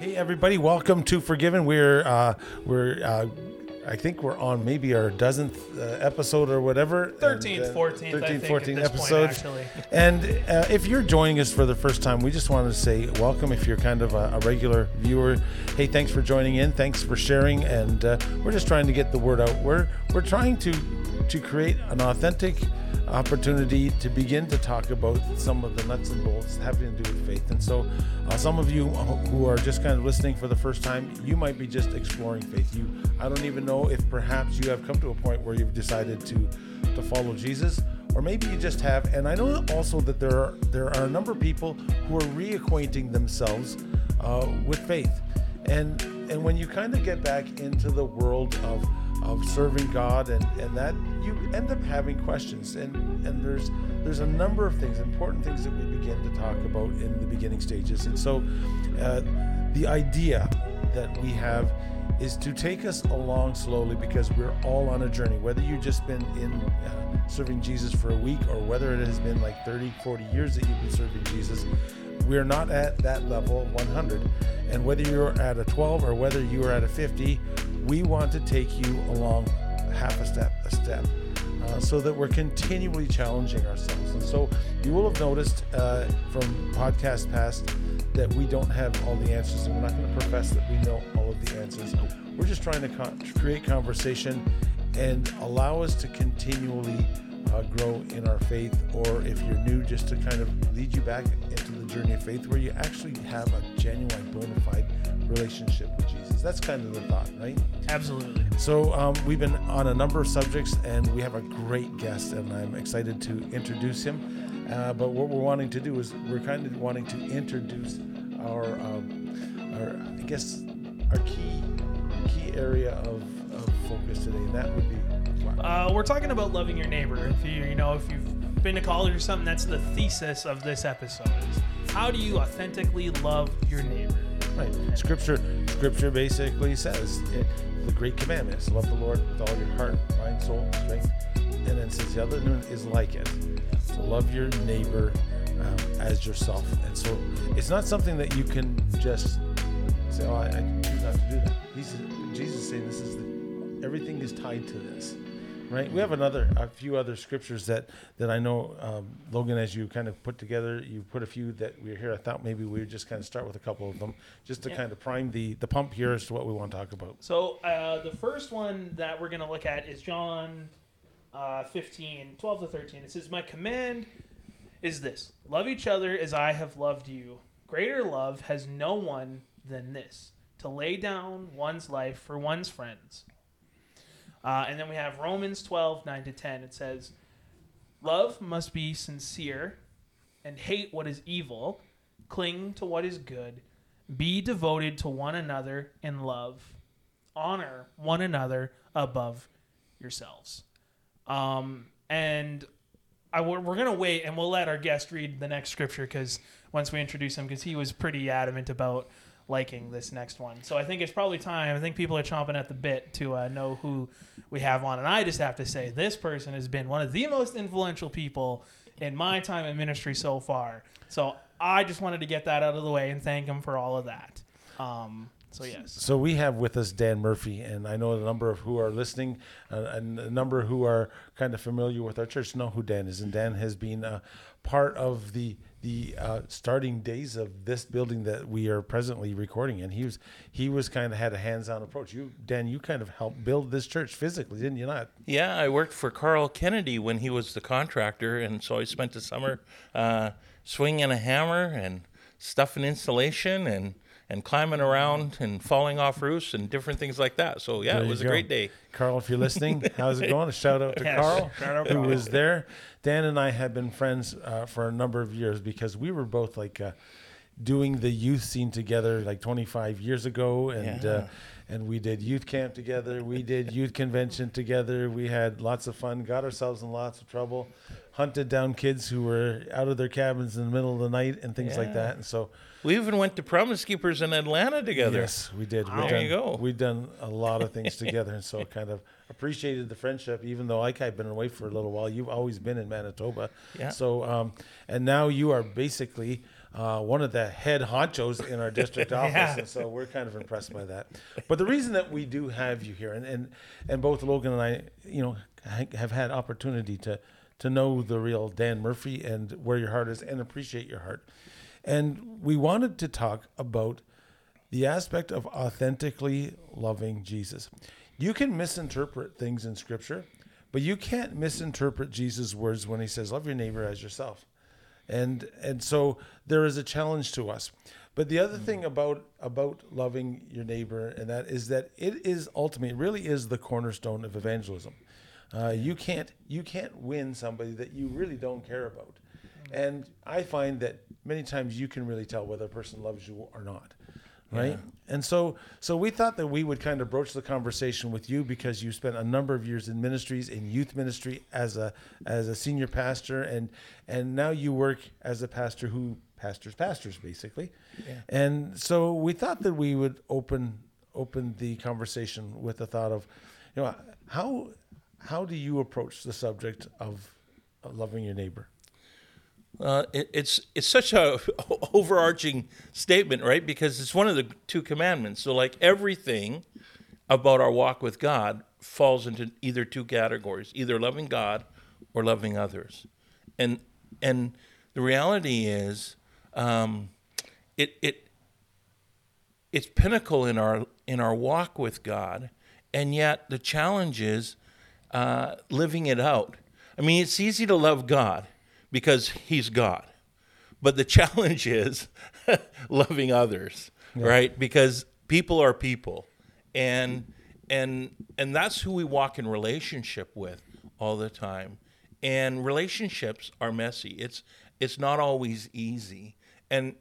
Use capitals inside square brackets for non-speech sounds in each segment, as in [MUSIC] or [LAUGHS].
Hey everybody, welcome to Forgiven. We're uh, we're uh, I think we're on maybe our dozenth uh, episode or whatever. 13th, And, uh, 14th, I 13th, think, 14th at this point, episode. actually. And uh, if you're joining us for the first time, we just wanted to say welcome. If you're kind of a, a regular viewer, hey, thanks for joining in. Thanks for sharing. And uh, we're just trying to get the word out. We're we're trying to to create an authentic opportunity to begin to talk about some of the nuts and bolts having to do with faith. And so, uh, some of you who are just kind of listening for the first time, you might be just exploring faith. You, I don't even know if perhaps you have come to a point where you've decided to to follow Jesus, or maybe you just have. And I know also that there are there are a number of people who are reacquainting themselves uh, with faith. And and when you kind of get back into the world of of serving God and, and that you end up having questions. And and there's there's a number of things important things that we begin to talk about in the beginning stages. And so uh, the idea that we have is to take us along slowly because we're all on a journey. Whether you've just been in uh, serving Jesus for a week or whether it has been like 30 40 years that you've been serving Jesus we're not at that level 100 and whether you're at a 12 or whether you are at a 50 we want to take you along half a step a step uh, so that we're continually challenging ourselves. And so you will have noticed uh, from podcast past that we don't have all the answers and we're not going to profess that we know all of the answers. We're just trying to con- create conversation and allow us to continually uh, grow in our faith, or if you're new, just to kind of lead you back into journey of faith where you actually have a genuine, bona fide relationship with Jesus. That's kind of the thought, right? Absolutely. So um, we've been on a number of subjects, and we have a great guest, and I'm excited to introduce him. Uh, but what we're wanting to do is we're kind of wanting to introduce our, um, our I guess, our key key area of, of focus today, and that would be? Uh, we're talking about loving your neighbor. If you you know if you've been to college or something, that's the thesis of this episode. How do you authentically love your neighbor? Right. Scripture Scripture basically says it, the great commandment is love the Lord with all your heart, mind, soul, strength. And then says the other one is like it. Love your neighbor um, as yourself. And so it's not something that you can just say, oh, I, I choose not to do that. He's, Jesus is saying this is the, everything is tied to this. Right. We have another, a few other scriptures that that I know, um, Logan, as you kind of put together, you put a few that we're here. I thought maybe we would just kind of start with a couple of them, just to Yeah. kind of prime the the pump here as to what we want to talk about. So uh, the first one that we're going to look at is John uh, 15, 12 to 13. It says, My command is this love each other as I have loved you. Greater love has no one than this to lay down one's life for one's friends. Uh, and then we have Romans 12, 9 to 10. It says, Love must be sincere and hate what is evil, cling to what is good, be devoted to one another in love, honor one another above yourselves. Um, and I, we're, going to wait and we'll let our guest read the next scripture because once we introduce him, because he was pretty adamant about liking this next one. So I think it's probably time. I think people are chomping at the bit to uh, know who we have on. And I just have to say, this person has been one of the most influential people in my time in ministry so far. So I just wanted to get that out of the way and thank him for all of that. Um, so yes. So we have with us Dan Murphy, and I know a number of who are listening, uh, and a number who are kind of familiar with our church know who Dan is, and Dan has been a part of the the uh, starting days of this building that we are presently recording in. He was he was kind of had a hands-on approach. You Dan, you kind of helped build this church physically, didn't you not? Yeah, I worked for Carl Kennedy when he was the contractor, and so I spent the summer uh, swinging a hammer and stuffing insulation and and climbing around and falling off roofs and different things like that. So yeah, There it was a go. great day. Carl, if you're listening, [LAUGHS] how's it going? A shout out to Yes, Carl, out who Carl. was there. Dan and I have been friends uh, for a number of years because we were both like uh, doing the youth scene together like 25 years ago, and uh, Yeah. And we did youth camp together. We did youth convention together. We had lots of fun. Got ourselves in lots of trouble. Hunted down kids who were out of their cabins in the middle of the night and things like that. And so We even went to Promise Keepers in Atlanta together. Yes, we did. Wow. We've There done, you go. We've done a lot of things [LAUGHS] together, and so kind of appreciated the friendship. Even though like I've been away for a little while, you've always been in Manitoba. Yeah. So, um, and now you are basically uh, one of the head honchos in our district [LAUGHS] office, Yeah. and so we're kind of impressed by that. But the reason that we do have you here, and and, and both Logan and I, you know, have had opportunity to to know the real Dan Murphy and where your heart is, and appreciate your heart, and we wanted to talk about the aspect of authentically loving Jesus. You can misinterpret things in Scripture, but you can't misinterpret Jesus' words when he says, Love your neighbor as yourself. And and so there is a challenge to us. But the other thing about about loving your neighbor and that is that it is ultimately it really is the cornerstone of evangelism. Uh, you can't you can't win somebody that you really don't care about. And I find that many times you can really tell whether a person loves you or not right? And so so we thought that we would kind of broach the conversation with you because you spent a number of years in ministries in youth ministry as a as a senior pastor and and now you work as a pastor who pastors pastors basically. Yeah. and so we thought that we would open open the conversation with the thought of you know how how do you approach the subject of of loving your neighbor Uh, it, it's it's such a [LAUGHS] overarching statement, right? Because it's one of the two commandments. So, like everything about our walk with God falls into either two categories: either loving God or loving others. And and the reality is, um, it it it's pinnacle in our in our walk with God, and yet the challenge is uh, living it out. I mean, it's easy to love God because He's God, but the [LAUGHS] challenge is [LAUGHS] loving others, right? Because people are people, and and and that's who we walk in relationship with all the time. And relationships are messy. It's it's not always easy, and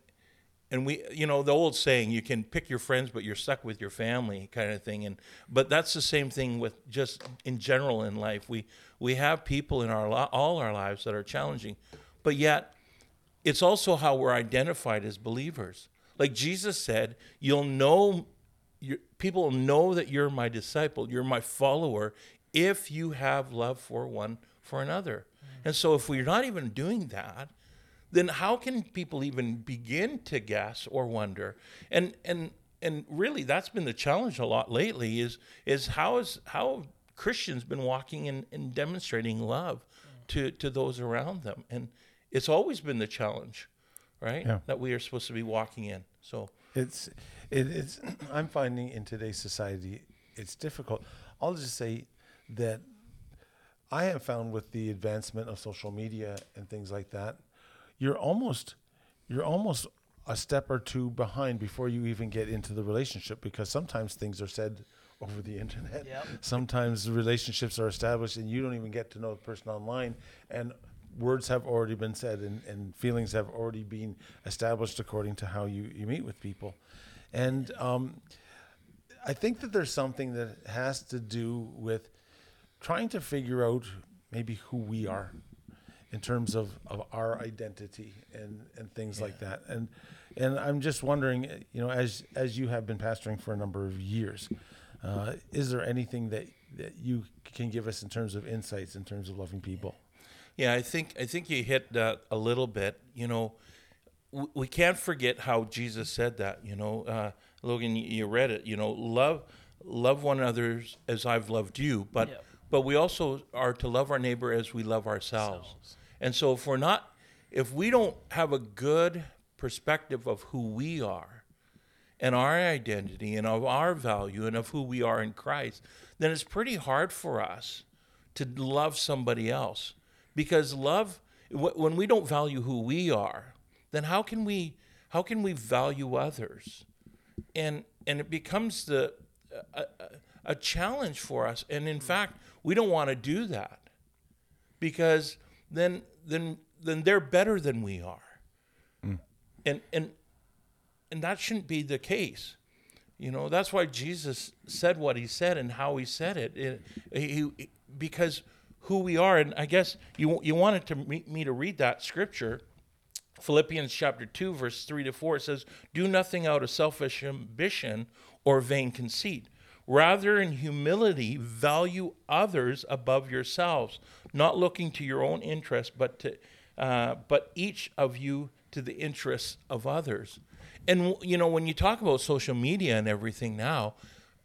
and we you know the old saying you can pick your friends but you're stuck with your family kind of thing and but that's the same thing with just in general in life we we have people in our li- all our lives that are challenging but yet it's also how we're identified as believers like jesus said you'll know your, people will know that you're my disciple you're my follower if you have love for one for another mm. and so if we're not even doing that then how can people even begin to guess or wonder? And and and really, that's been the challenge a lot lately. Is is how is how Christians been walking and, and demonstrating love to to those around them? And it's always been the challenge, right? Yeah. That we are supposed to be walking in. So It's it, it's [CLEARS THROAT] I'm finding in today's society it's difficult. I'll just say that I have found with the advancement of social media and things like that, you're almost you're almost a step or two behind before you even get into the relationship because sometimes things are said [LAUGHS] over the internet. Yep. Sometimes relationships are established and you don't even get to know the person online and words have already been said and, and feelings have already been established according to how you, you meet with people. And um, I think that there's something that has to do with trying to figure out maybe who we are in terms of, of our identity and, and things like that. And and I'm just wondering, you know, as as you have been pastoring for a number of years, uh, is there anything that, that you can give us in terms of insights in terms of loving people? Yeah, I think I think you hit that a little bit. You know, w- we can't forget how Jesus said that. You know, uh, Logan, you- you read it. You know, love love one another as I've loved you, but Yep. but we also are to love our neighbor as we love ourselves. And so, if we're not, if we don't have a good perspective of who we are, and our identity and of our value and of who we are in Christ, then it's pretty hard for us to love somebody else. Because love, when we don't value who we are, then how can we how can we value others? And and it becomes the a, a, a challenge for us. And in fact, we don't want to do that because then then then they're better than we are. Mm. And and and that shouldn't be the case. You know, that's why Jesus said what he said and how he said it. It- he, because who we are, and I guess you you wanted to me, me to read that scripture, Philippians chapter two, verse three to four. Says, "Do nothing out of selfish ambition or vain conceit." Rather, in humility, value others above yourselves, not looking to your own interest, but to, uh, but each of you to the interests of others. And you know, when you talk about social media and everything now,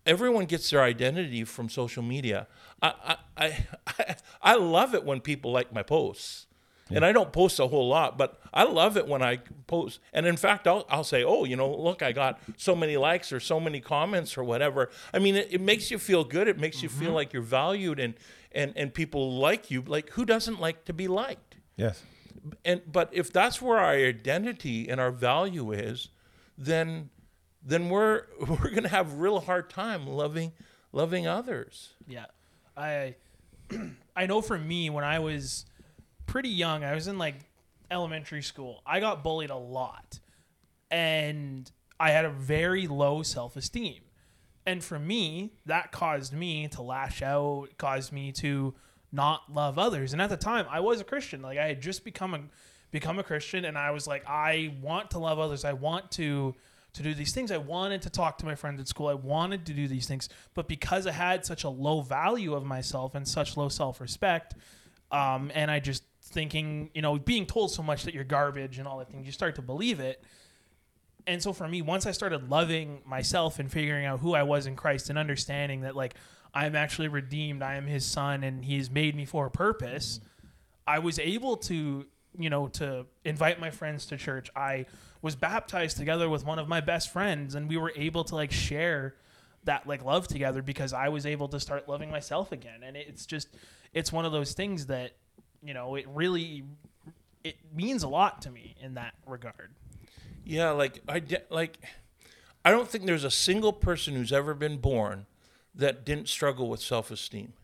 everyone gets their identity from social media. I I I, [LAUGHS] I love it when people like my posts. And I don't post a whole lot, but I love it when I post. And in fact, I'll, I'll say, oh, you know, look, I got so many likes or so many comments or whatever. I mean, it, it makes you feel good. It makes you feel mm-hmm. like you're valued and, and, and people like you. Like, who doesn't like to be liked? Yes. and but if that's where our identity and our value is, then then we're [LAUGHS] we're gonna have real hard time loving loving others. Yeah. I [CLEARS THROAT] I know for me when I was pretty young, I was in like elementary school. I got bullied a lot. And I had a very low self-esteem. And for me, that caused me to lash out, caused me to not love others. And at the time, I was a Christian. Like I had just become a become a Christian and I was like I want to love others. I want to to do these things. I wanted to talk to my friends at school. I wanted to do these things, but because I had such a low value of myself and such low self respect, um, and I just thinking, you know, being told so much that you're garbage and all that things, you start to believe it. And so for me, once I started loving myself and figuring out who I was in Christ and understanding that like I'm actually redeemed, I am His son, and He's made me for a purpose, I was able to, you know, to invite my friends to church. I was baptized together with one of my best friends and we were able to like share that like love together because I was able to start loving myself again and it's just it's one of those things that you know it really it means a lot to me in that regard Yeah, like I de- like I don't think there's a single person who's ever been born that didn't struggle with self-esteem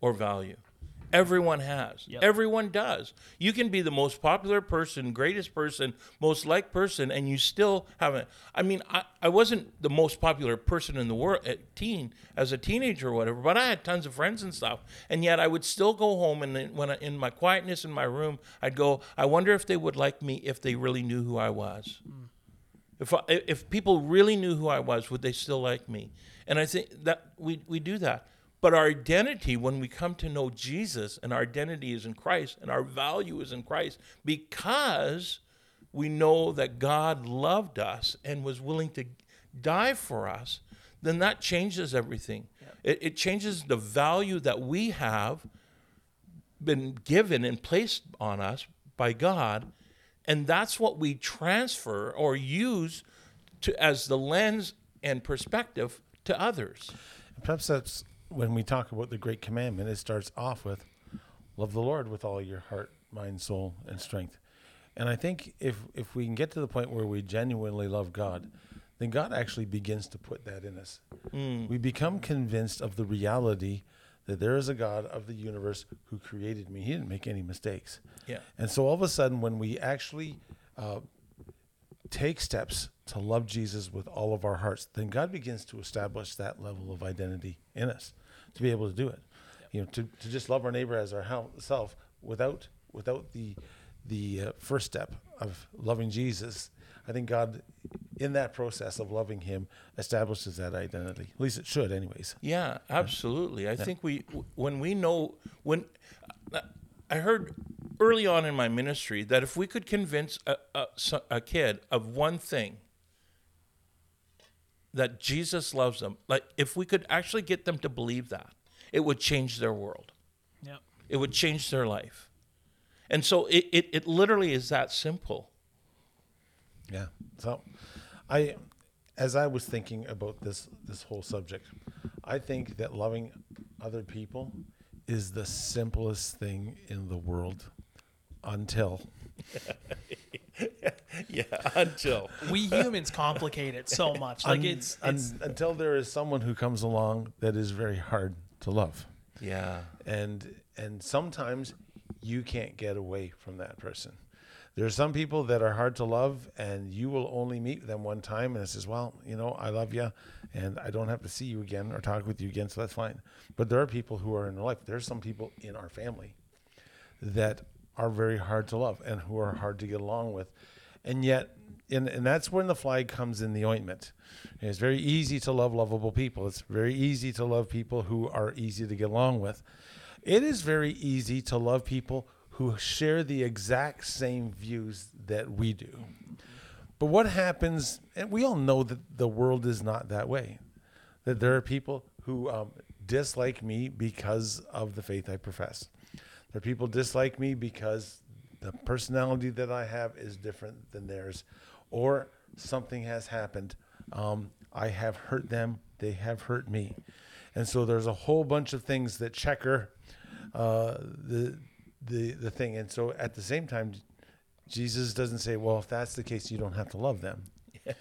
or value. Everyone has. Yep. Everyone does. You can be the most popular person, greatest person, most liked person, and you still haven't. I mean, I, I wasn't the most popular person in the world at teen as a teenager or whatever, but I had tons of friends and stuff. And yet I would still go home and when I, in my quietness in my room, I'd go, I wonder if they would like me if they really knew who I was. Hmm. If I, if people really knew who I was, would they still like me? And I think that we we do that. But our identity, when we come to know Jesus, and our identity is in Christ, and our value is in Christ, because we know that God loved us and was willing to die for us, then that changes everything. It, it changes the value that we have been given and placed on us by God, and that's what we transfer or use to as the lens and perspective to others. Perhaps that's when we talk about the great commandment, it starts off with love the Lord with all your heart, mind, soul, and strength. And I think if if we can get to the point where we genuinely love God, then God actually begins to put that in us. We become convinced of the reality that there is a God of the universe who created me. He didn't make any mistakes. Yeah. And so all of a sudden, when we actually uh, take steps to love Jesus with all of our hearts, then God begins to establish that level of identity in us to be able to do it. You know, to, to just love our neighbor as our self without without the the uh, first step of loving Jesus. I think God, in that process of loving Him, establishes that identity. At least it should, anyways. Yeah, absolutely. I think we when we know when I heard early on in my ministry that if we could convince a, a, a kid of one thing that Jesus loves them, like if we could actually get them to believe that, it would change their world. yep It would change their life. And so it, it, it literally is that simple. Yeah. So, I, as I was thinking about this this whole subject, I think that loving other people is the simplest thing in the world until [LAUGHS] Yeah, until. we humans complicate it so much like un- it's, un- it's until there is someone who comes along that is very hard to love. Yeah. and and sometimes you can't get away from that person. There are some people that are hard to love, and you will only meet them one time, and it says, "Well, you know, I love you, and I don't have to see you again or talk with you again, so that's fine." But there are people who are in our life. There's some people in our family that are very hard to love and who are hard to get along with, and yet, and and that's when the flag comes in the ointment. It's very easy to love lovable people. It's very easy to love people who are easy to get along with. It is very easy to love people who share the exact same views that we do. But what happens, and we all know that the world is not that way, that there are people who um, dislike me because of the faith I profess. Are people dislike me because the personality that I have is different than theirs, or something has happened. Um, I have hurt them, they have hurt me. And so there's a whole bunch of things that checker uh, the, the, the thing. And so at the same time, Jesus doesn't say, well, if that's the case, you don't have to love them. [LAUGHS]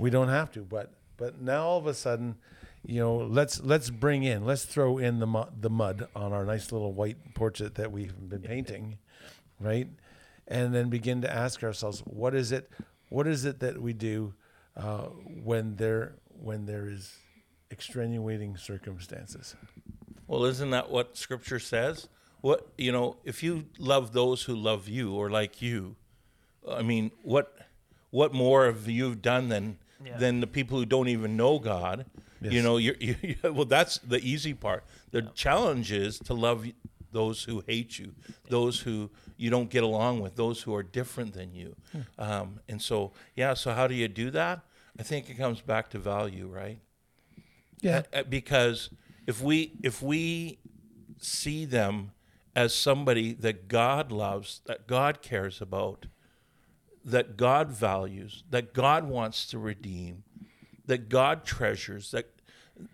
We don't have to, but but now all of a sudden, you know, let's let's bring in, let's throw in the mu- the mud on our nice little white portrait that we've been painting, right? And then begin to ask ourselves, what is it, what is it that we do uh, when there when there is extenuating circumstances? Well, isn't that what Scripture says? What you know, if you love those who love you or like you, I mean, what what more have you done than Yeah. than the people who don't even know God? You Yes. know, you're, you you [LAUGHS] well, that's the easy part. The challenge is to love those who hate you, those who you don't get along with, those who are different than you. Um, and so, yeah. So, how do you do that? I think it comes back to value, right? Yeah, Uh, because if we if we see them as somebody that God loves, that God cares about, that God values, that God wants to redeem, that God treasures, that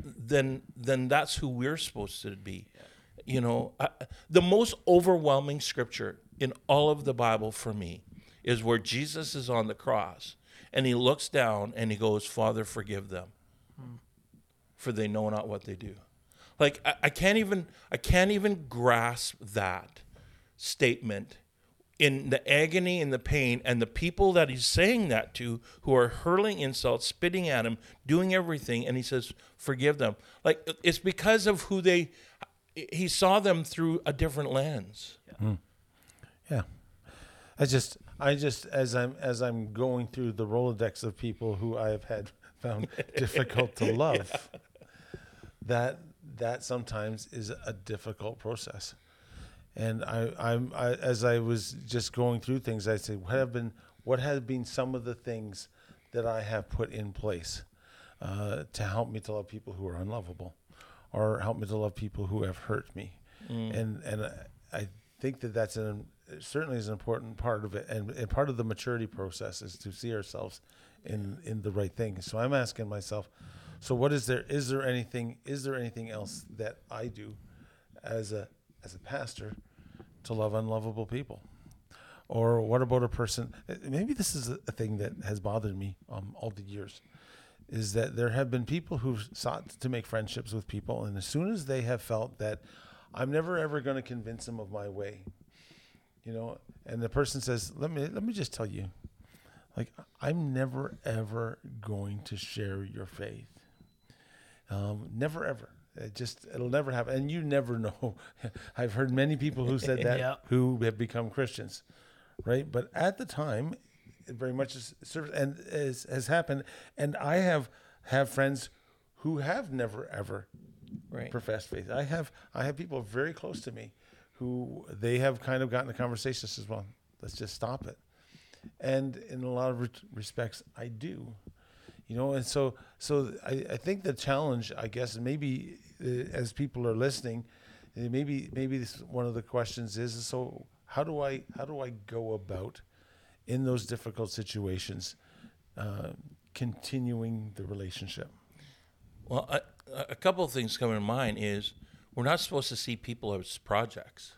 then then that's who we're supposed to be. You know, I, the most overwhelming scripture in all of the Bible for me is where Jesus is on the cross and he looks down and he goes, "Father, forgive them." Hmm. for they know not what they do. Like I, I can't even I can't even grasp that statement in the agony and the pain and the people that he's saying that to who are hurling insults, spitting at him, doing everything, and he says, Forgive them. Like it's because of who they he saw them through a different lens. Yeah. Hmm. I just I just as I'm as I'm going through the Rolodex of people who I have had [LAUGHS] found [LAUGHS] difficult to love, that that sometimes is a difficult process. And I, I'm I, as I was just going through things, I said, what have been what have been some of the things that I have put in place uh, to help me to love people who are unlovable, or help me to love people who have hurt me, and and I- I think that that's an certainly is an important part of it, and, and part of the maturity process is to see ourselves in in the right thing. So I'm asking myself, so what is there? Is there anything? Is there anything else that I do as a as a pastor to love unlovable people? Or what about a person? Maybe this is a a thing that has bothered me um, all the years, is that there have been people who've sought to make friendships with people, and as soon as they have felt that I'm never ever going to convince them of my way, you know, and the person says, "Let me let me just tell you, like I'm never ever going to share your faith. Um, never ever. It just it'll never happen, and you never [LAUGHS] know. I've heard many people who said that [LAUGHS] Yeah. who have become Christians, right? But at the time, it very much is served and is, has happened, and I have have friends who have never ever Right. professed faith. I have I have people very close to me who they have kind of gotten the conversation says, well, let's just stop it. And in a lot of re- respects, I do. You know, and so so I, I think the challenge, I guess, maybe as people are listening, uh, maybe maybe this one of the questions is so how do I how do I go about in those difficult situations uh, continuing the relationship? Well, a, a couple of things come to mind is we're not supposed to see people as projects.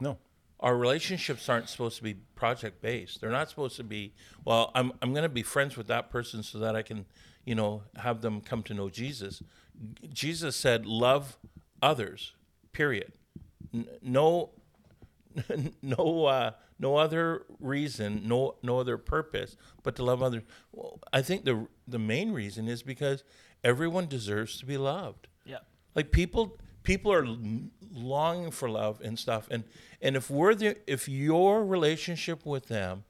No. our relationships aren't supposed to be project based. They're not supposed to be, well, I'm, I'm going to be friends with that person so that I can, you know, have them come to know Jesus. Jesus said, love others, period. N- no, [LAUGHS] no, uh, no other reason, no, no other purpose, but to love others. Well, I think the, the main reason is because everyone deserves to be loved Yeah. like people people are longing for love and stuff and and if we're the if your relationship with them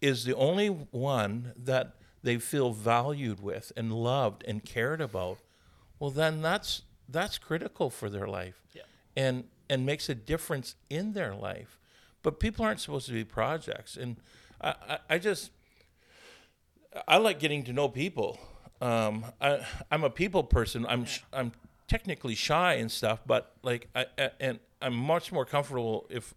is the only one that they feel valued with and loved and cared about well then that's that's critical for their life Yeah. and and makes a difference in their life but people aren't supposed to be projects. And I, I, I just I like getting to know people. Um, I, I'm a people person. I'm sh- I'm technically shy and stuff, but like I, I and I'm much more comfortable if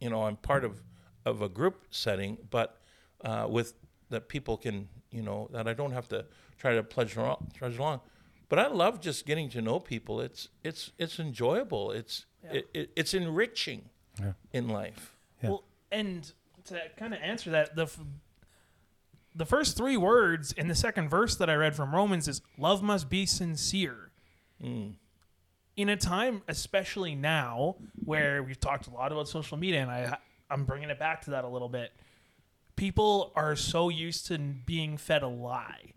you know I'm part of of a group setting, but uh, with that people can you know that I don't have to try to pledge along, trudge along. But I love just getting to know people. It's it's it's enjoyable. It's it, it, it's enriching Yeah. in life. Yeah. Well, and to kind of answer that, the f- the first three words in the second verse that I read from Romans is "Love must be sincere." Mm. In a time, especially now, where we've talked a lot about social media, and I I'm bringing it back to that a little bit. People are so used to being fed a lie,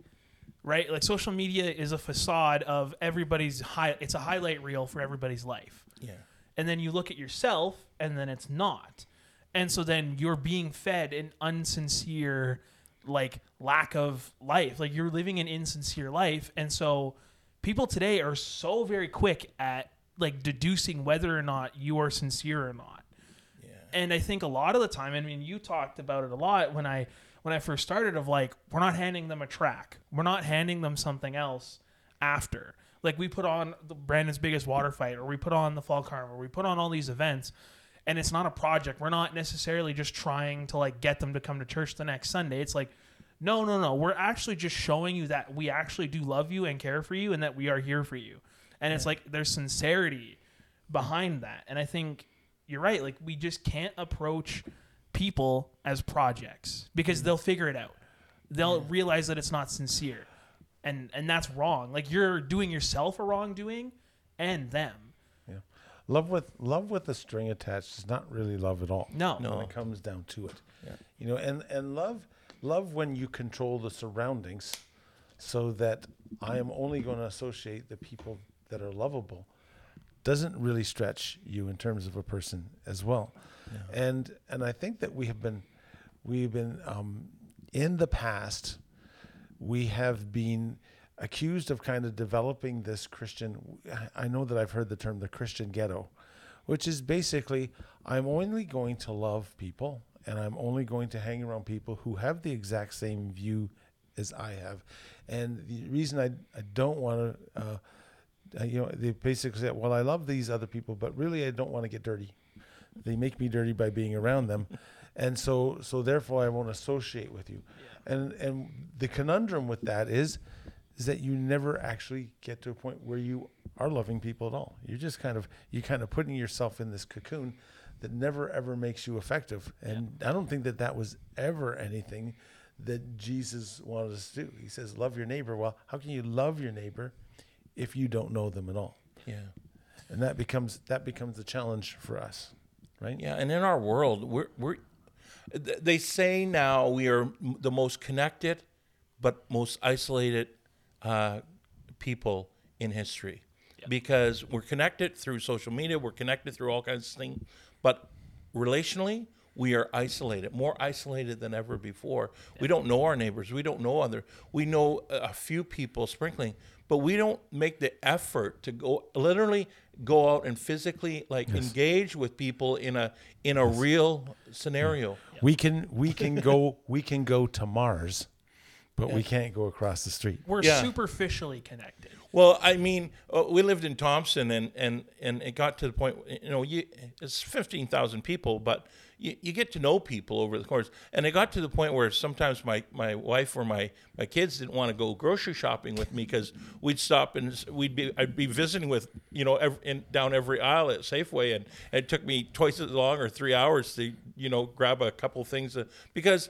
right? Like social media is a facade of everybody's high. It's a highlight reel for everybody's life Yeah. and then you look at yourself and then it's not and so then you're being fed an unsincere like lack of life like you're living an insincere life and so people today are so very quick at like deducing whether or not you are sincere or not. And I think a lot of the time, I mean, you talked about it a lot when I when I first started. Of like, we're not handing them a track, we're not handing them something else after. Like we put on the Brandon's biggest water fight, or we put on the fall carnival, or we put on all these events, and it's not a project. We're not necessarily just trying to like get them to come to church the next Sunday. It's like, no, no, no. We're actually just showing you that we actually do love you and care for you, and that we are here for you. And it's like there's sincerity behind that. And I think you're right. Like we just can't approach people as projects because mm. they'll figure it out. They'll realize that it's not sincere. And and that's wrong. Like you're doing yourself a wrongdoing and them. Yeah. Love with love with a string attached is not really love at all. No. No. When it comes down to it. Yeah. You know, and and love love when you control the surroundings so that I am only going to associate the people that are lovable doesn't really stretch you in terms of a person as well. And and I think that we have been we've been um, in the past we have been accused of kind of developing this Christian. I know that I've heard the term the Christian ghetto, which is basically I'm only going to love people and I'm only going to hang around people who have the exact same view as I have. And the reason I, I don't want to, uh, uh, Uh, you know, they basically say, well, I love these other people, but really I don't want to get dirty. They make me dirty by being around them. [LAUGHS] And so, so therefore I won't associate with you. And, and the conundrum with that is, is that you never actually get to a point where you are loving people at all. You're just kind of, you kind of putting yourself in this cocoon that never ever makes you effective. And I don't think that that was ever anything that Jesus wanted us to do. He says, love your neighbor. Well, how can you love your neighbor if you don't know them at all? Yeah. And that becomes, that becomes the challenge for us, right? Yeah, and in our world, we're we're they say now we are the most connected, but most isolated uh, people in history, because we're connected through social media, we're connected through all kinds of things, but relationally. We are isolated, more isolated than ever before. We don't know our neighbors. We don't know other. We know a a few people sprinkling, but we don't make the effort to go literally go out and physically like engage with people in a in a real scenario. We can, we can go, [LAUGHS] we can go to Mars, but we can't go across the street. We're Yeah. superficially connected. Well, I mean, uh, we lived in Thompson, and and and it got to the point. You know, you, it's fifteen thousand people, but you, you get to know people over the course. And it got to the point where sometimes my, my wife or my, my kids didn't want to go grocery shopping with me because we'd stop and we'd be I'd be visiting with you know ev in, down every aisle at Safeway, and it took me twice as long or three hours to you know grab a couple things uh, because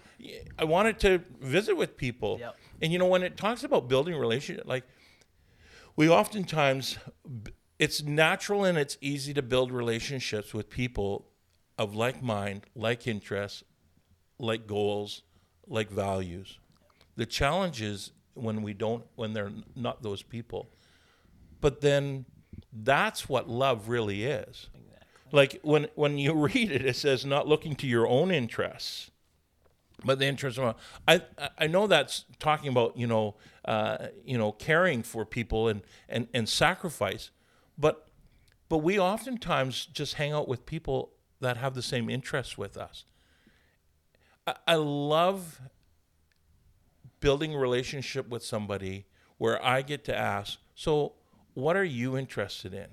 I wanted to visit with people. Yep. And you know when it talks about building relationship, like we oftentimes it's natural and it's easy to build relationships with people of like mind, like interests, like goals, like values. The challenge is when we don't when they're not those people. But then that's what love really is. Exactly. Like when when you [LAUGHS] read it it says not looking to your own interests but the interest of I I know that's talking about you know uh, you know caring for people and, and and sacrifice, but but we oftentimes just hang out with people that have the same interests with us. I, I love building a relationship with somebody where I get to ask, so what are you interested in?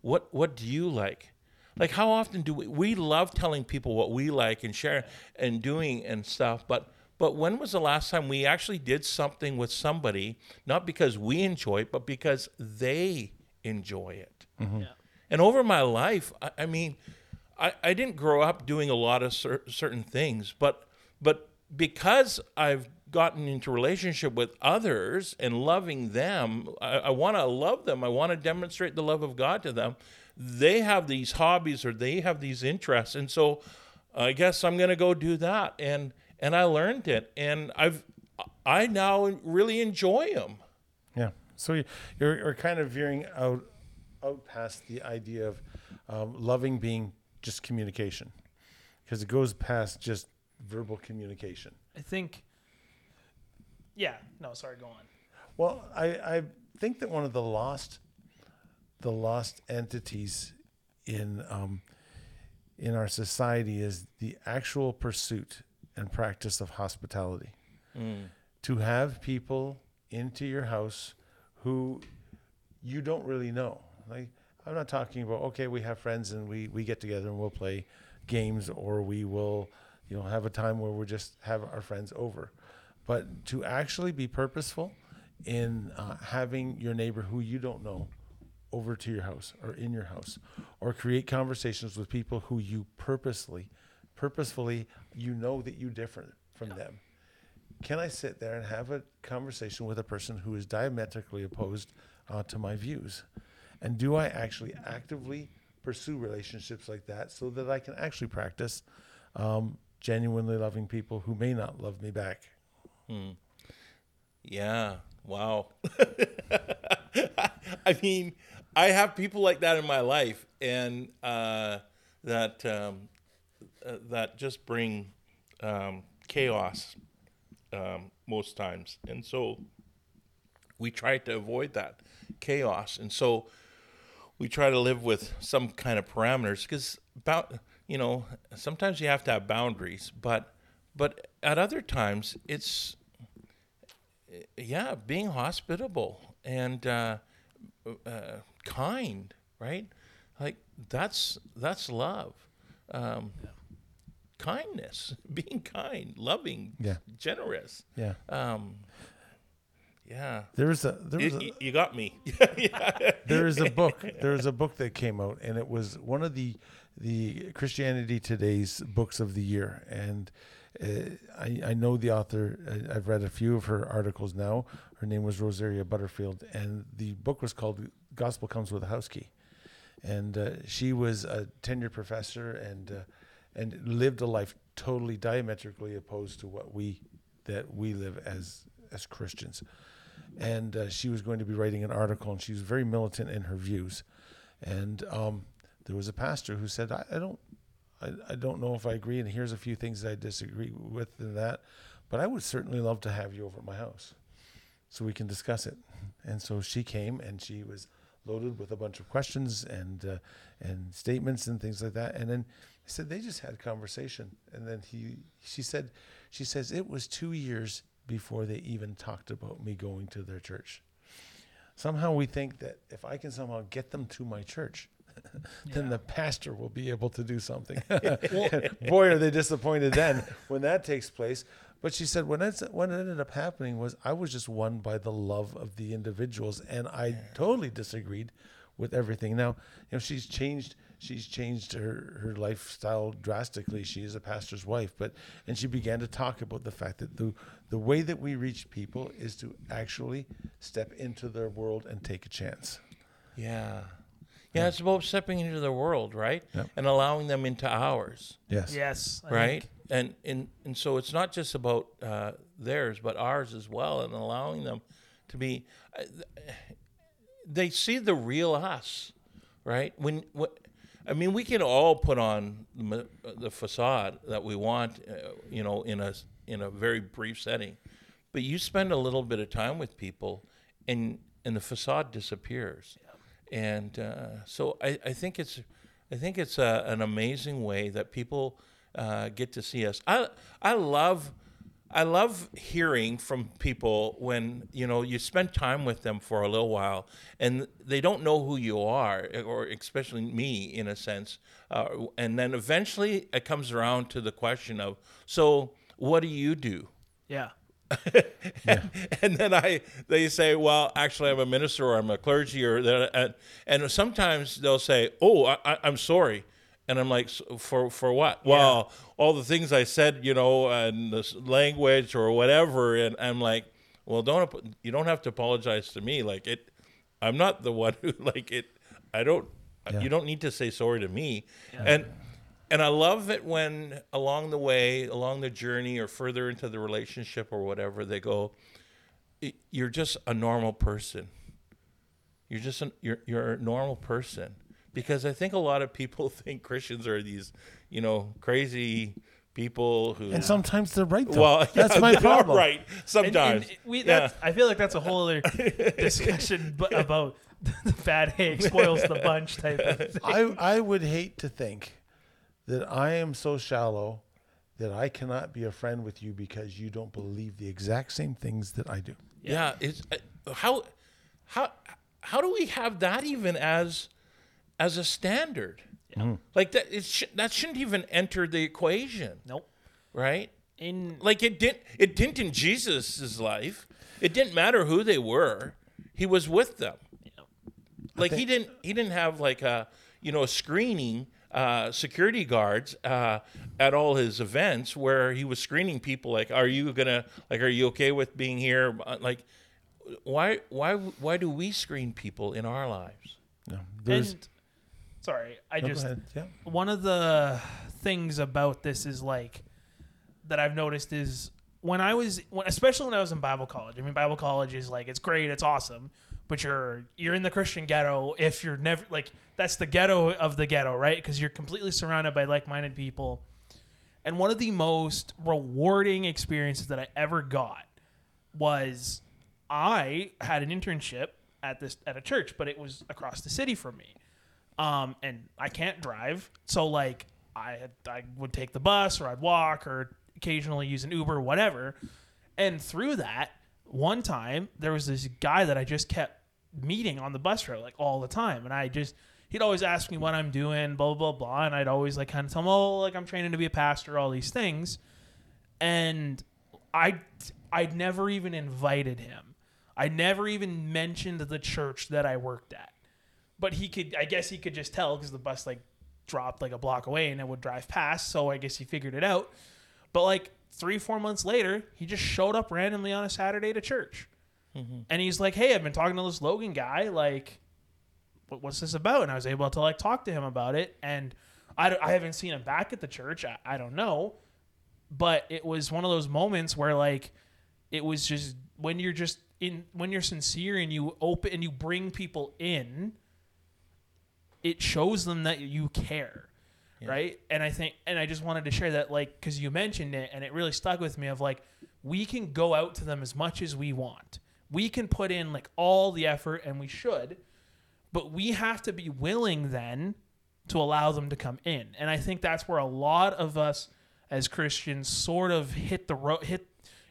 What what do you like? Like how often do we we love telling people what we like and sharing and doing and stuff, but but when was the last time we actually did something with somebody, not because we enjoy it, but because they enjoy it? Mm-hmm. Yeah. And over my life, I, I mean, I, I didn't grow up doing a lot of cer- certain things, but but because I've gotten into relationship with others and loving them, I, I want to love them. I want to demonstrate the love of God to them. They have these hobbies or they have these interests, and so I guess I'm going to go do that. And and I learned it, and I've I now really enjoy them. Yeah. So you- you're, you're kind of veering out out past the idea of um, loving being just communication, because it goes past just verbal communication. I think. Yeah. No. Sorry. Go on. Well, I, I think that one of the lost the lost entities in um, in our society is the actual pursuit and practice of hospitality. To have people into your house who you don't really know. Like I'm not talking about okay, we have friends and we we get together and we'll play games or we will you know have a time where we just have our friends over. But to actually be purposeful in uh, having your neighbor who you don't know over to your house or in your house or create conversations with people who you purposely purposefully you know that you different from them. Can i sit there and have a conversation with a person who is diametrically opposed uh, to my views and do i actually actively pursue relationships like that so that i can actually practice um, genuinely loving people who may not love me back Yeah. Wow. [LAUGHS] I mean, I have people like that in my life, and uh, that um, uh, that just bring um, chaos um, most times, and so we try to avoid that chaos, and so we try to live with some kind of parameters because about you know sometimes you have to have boundaries, but but at other times it's yeah, being hospitable and uh, uh, kind, right? Like that's that's love, um, kindness, [LAUGHS] being kind, loving, Yeah. generous. yeah Um, yeah, there was a there was you, a, you got me. [LAUGHS] there is a [LAUGHS] book there is a book that came out and it was one of the the christianity today's books of the year. And uh, I, I know the author I- i've read a few of her articles now. Her name was rosaria butterfield and the book was called gospel comes with a house key. And uh, she was a tenured professor and uh, and lived a life totally diametrically opposed to what we that we live as as Christians. And uh, she was going to be writing an article, and she was very militant in her views. And um, there was a pastor who said, "I, I don't, I, I don't know if I agree, and here's a few things that I disagree with in that, but I would certainly love to have you over at my house, so we can discuss it." And so she came, and she was loaded with a bunch of questions and uh, and statements and things like that. And then said they just had conversation, and then he she said she says it was two years before they even talked about me going to their church. Somehow we think that if I can somehow get them to my church, [LAUGHS] then the pastor will be able to do something. [LAUGHS] [LAUGHS] Boy, are they disappointed then when that takes place. But she said when it's, what ended up happening was I was just won by the love of the individuals, and I totally disagreed with everything. Now, you know, she's changed. She's changed her, her lifestyle drastically. She is a pastor's wife, but and she began to talk about the fact that the the way that we reach people is to actually step into their world and take a chance. yeah, yeah. It's about stepping into their world, right, Yep. and allowing them into ours. Yes. Yes. I right think- and and and so it's not just about uh, theirs but ours as well and allowing them to be uh, they see the real us right when what I mean, we can all put on the, facade that we want, uh, you know, in a in a very brief setting, but you spend a little bit of time with people, and and the facade disappears, and uh, so I, I think it's I think it's a, an amazing way that people uh, get to see us. I I love I love hearing from people when you know you spend time with them for a little while and they don't know who you are, or especially me in a sense, uh, and then eventually it comes around to the question of so what do you do? [LAUGHS] Yeah. and then I they say, well, actually, I'm a minister or I'm a clergy or that, and, and sometimes they'll say, oh, I, I, I'm sorry, and I'm like, "S- for for what? Well, all the things I said, you know, and the language or whatever, and I'm like, well, don't you don't have to apologize to me. Like it, I'm not the [LAUGHS] one who like it. I don't. Yeah. You don't need to say sorry to me. And and I love it when along the way, along the journey, or further into the relationship or whatever, they go, "You're just a normal person. You're just an, you're you're a normal person." Because I think a lot of people [LAUGHS] think Christians are these, you know, crazy people who. And sometimes they're right. Though. well, that's yeah, my [LAUGHS] problem. Right. Sometimes. and we, yeah. I feel like that's a whole other [LAUGHS] discussion bu- about the bad egg spoils the bunch type of thing. I I would hate to think that I am so shallow that I cannot be a friend with you because you don't believe the exact same things that I do. Yeah, it's uh, how how how do we have that even as as a standard? Like that it sh- that shouldn't even enter the equation, Nope. right? In Like it didn't it didn't in Jesus' life. It didn't matter who they were. He was with them. Yeah. Like he didn't he didn't have like a you know a screening uh, security guards uh, at all his events where he was screening people like are you gonna like are you okay with being here Uh, like why why why do we screen people in our lives No, there's. and sorry, I no, just. Yeah. one of the things about this is like that I've noticed is when I was when especially when I was in Bible college. I mean Bible college is like it's great, it's awesome, but you're you're in the Christian ghetto if you're never like that's the ghetto of the ghetto, right? Because you're completely surrounded by like-minded people. And one of the most rewarding experiences that I ever got was I had an internship at this at a church, but it was across the city from me. Um, and I can't drive, so like I I would take the bus or I'd walk or occasionally use an Uber, whatever. And through that, one time there was this guy that I just kept meeting on the bus route like all the time, and I just he'd always ask me what I'm doing, blah blah blah, and I'd always like kind of tell him, oh, like I'm training to be a pastor, all these things, and I I'd never even invited him. I never even mentioned the church that I worked at. But he could I guess he could just tell because the bus like dropped like a block away and it would drive past, so I guess he figured it out. But like 3 4 months later, he just showed up randomly on a Saturday to church. Mm-hmm. And he's like, "Hey, I've been talking to this Logan guy like what, what's this about?" And I was able to like talk to him about it and I, I haven't seen him back at the church. I, I don't know but it was one of those moments where like it was just when you're just in when you're sincere and you open and you bring people in it shows them that you care right? And i think and i just wanted to share that like because you mentioned it and it really stuck with me of like we can go out to them as much as we want. We can put in like all the effort and we should but we have to be willing then to allow them to come in. And i think that's where a lot of us as christians sort of hit the road hit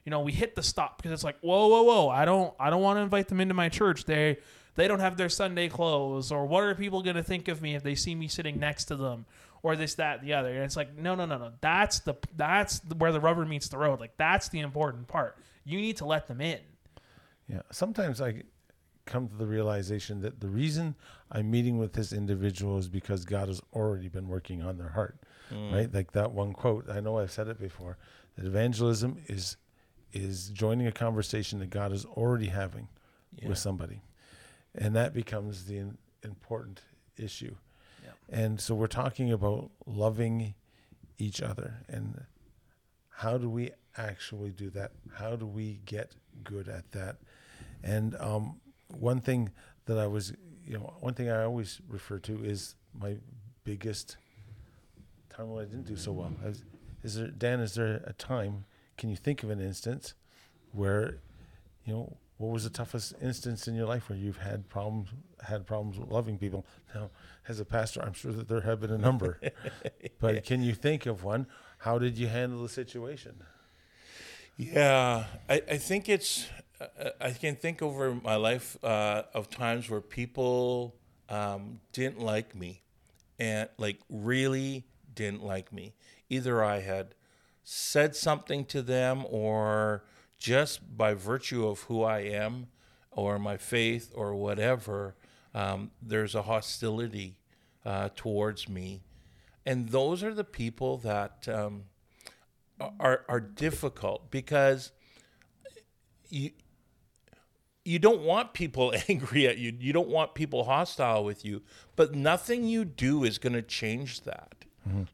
you know we hit the stop because it's like whoa whoa whoa i don't i don't want to invite them into my church. They they don't have their sunday clothes or what are people going to think of me if they see me sitting next to them or this that the other and it's like no no no no that's the that's the, where the rubber meets the road like that's the important part you need to let them in Yeah. Sometimes I come to the realization that the reason I'm meeting with this individual is because God has already been working on their heart. Mm. Right? Like that one quote. I know I've said it before. That evangelism is is joining a conversation that God is already having Yeah. with somebody. And that becomes the in- important issue. Yep. And so we're talking about loving each other and how do we actually do that? How do we get good at that? And um, one thing that I was, you know, one thing I always refer to is my biggest time when I didn't do so well. Was, is there, Dan? Is there a time? Can you think of an instance where, you know, what was the toughest instance in your life where you've had problems had problems with loving people? Now, as a pastor, I'm sure that there have been a number, [LAUGHS] but can you think of one? How did you handle the situation? Yeah, I, I think it's. I can think over my life uh, of times where people um, didn't like me, and like really didn't like me. Either I had said something to them, or just by virtue of who I am, or my faith, or whatever, um, there's a hostility uh, towards me, and those are the people that. Um, are are difficult because you you don't want people [LAUGHS] angry at you. You don't want people hostile with you, but nothing you do is going to change that.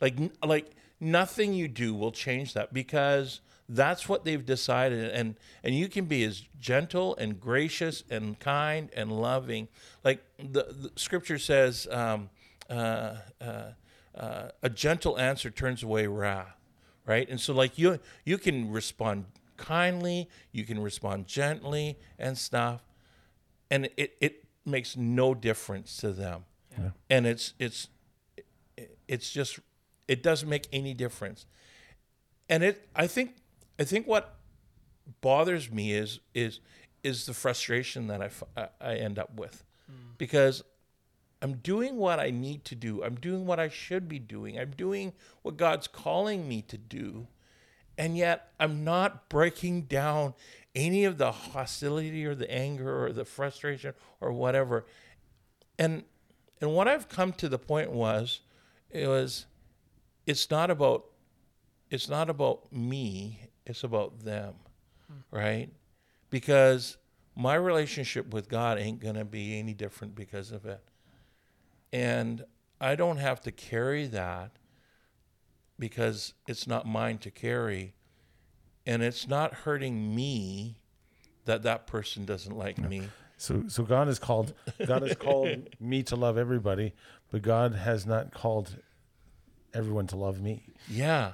Like like nothing you do will change that because that's what they've decided and and you can be as gentle and gracious and kind and loving. Like the, the scripture says um, uh, uh, uh, a gentle answer turns away wrath right? And so like you you can respond kindly, you can respond gently and stuff, and it it makes no difference to them, and it's it's it's just it doesn't make any difference, and it I think I think what bothers me is is is the frustration that I, I end up with, hmm. because I'm doing what I need to do. I'm doing what I should be doing. I'm doing what God's calling me to do. And yet I'm not breaking down any of the hostility or the anger or the frustration or whatever. And and what I've come to the point was it was it's not about it's not about me, it's about them. Right? Because my relationship with God ain't going to be any different because of it and I don't have to carry that because it's not mine to carry, and it's not hurting me that that person doesn't like me. So, so God has called God has called [LAUGHS] me to love everybody, but God has not called everyone to love me. Yeah,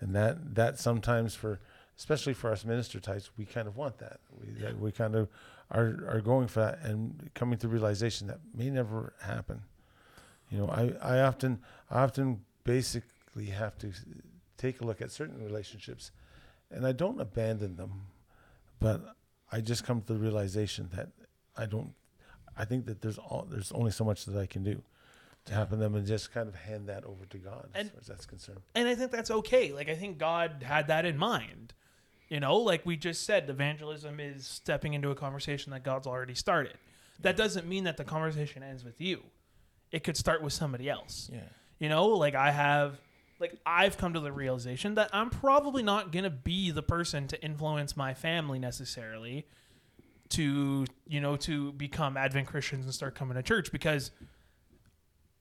and that that sometimes for especially for us minister types we kind of want that. We that we kind of are are going for that and coming to realization that may never happen. You know i i often i often basically have to take a look at certain relationships and i don't abandon them but i just come to the realization that i don't i think that there's all there's only so much that i can do to happen them and just kind of hand that over to god And- as far as that's concerned. and I think that's okay. Like I think God had that in mind. You know, like we just said, evangelism is stepping into a conversation that God's already started. That doesn't mean that the conversation ends with you. It could start with somebody else. yeah, You know, like I have like I've come to the realization that I'm probably not going to be the person to influence my family necessarily to, you know, to become Advent Christians and start coming to church because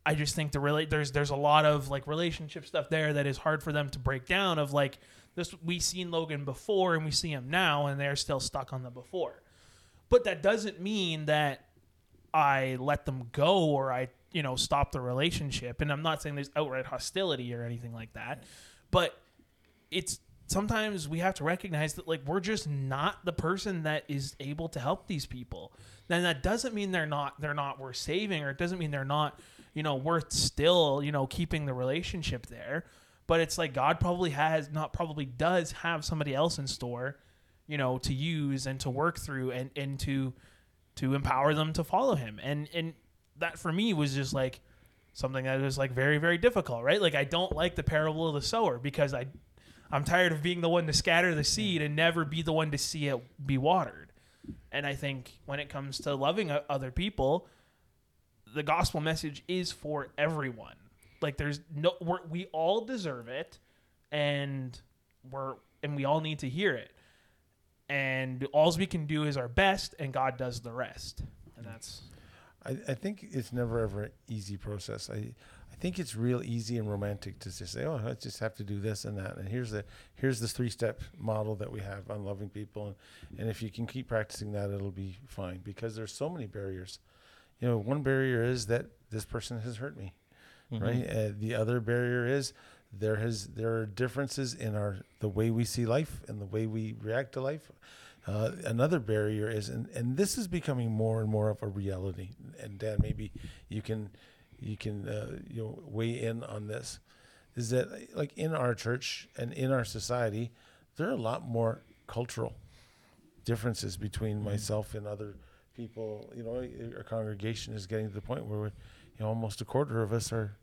I just think the relate there's there's a lot of like relationship stuff there that is hard for them to break down of like this we seen Logan before and we see him now and they're still stuck on the before. But that doesn't mean that I let them go or I, you know, stop the relationship. And I'm not saying there's outright hostility or anything like that, but it's sometimes we have to recognize that like we're just not the person that is able to help these people. Then that doesn't mean they're not they're not worth saving or it doesn't mean they're not, you know, worth still, you know, keeping the relationship there. But it's like God probably has not probably does have somebody else in store, you know, to use and to work through and, and to to empower them to follow him. And and that for me was just like something that was like very very difficult, right? Like I don't like the parable of the sower because I I'm tired of being the one to scatter the seed and never be the one to see it be watered. And I think when it comes to loving other people, the gospel message is for everyone. Like there's no we're, we all deserve it and we're and we all need to hear it. And all we can do is our best and God does the rest. And that's I, I think it's never ever an easy process. I I think it's real easy and romantic to just say, oh, I just have to do this and that, and here's the here's the three step model that we have on loving people, and, and if you can keep practicing that, it'll be fine because there's so many barriers. You know, one barrier is that this person has hurt me, right? Uh, the other barrier is there has there are differences in our the way we see life and the way we react to life. Uh, another barrier is, and, and this is becoming more and more of a reality. And Dan, maybe you can you can uh, you know weigh in on this. Is that like in our church and in our society, there are a lot more cultural differences between Mm-hmm. myself and other people. You know, our congregation is getting to the point where, you know, almost a quarter of us are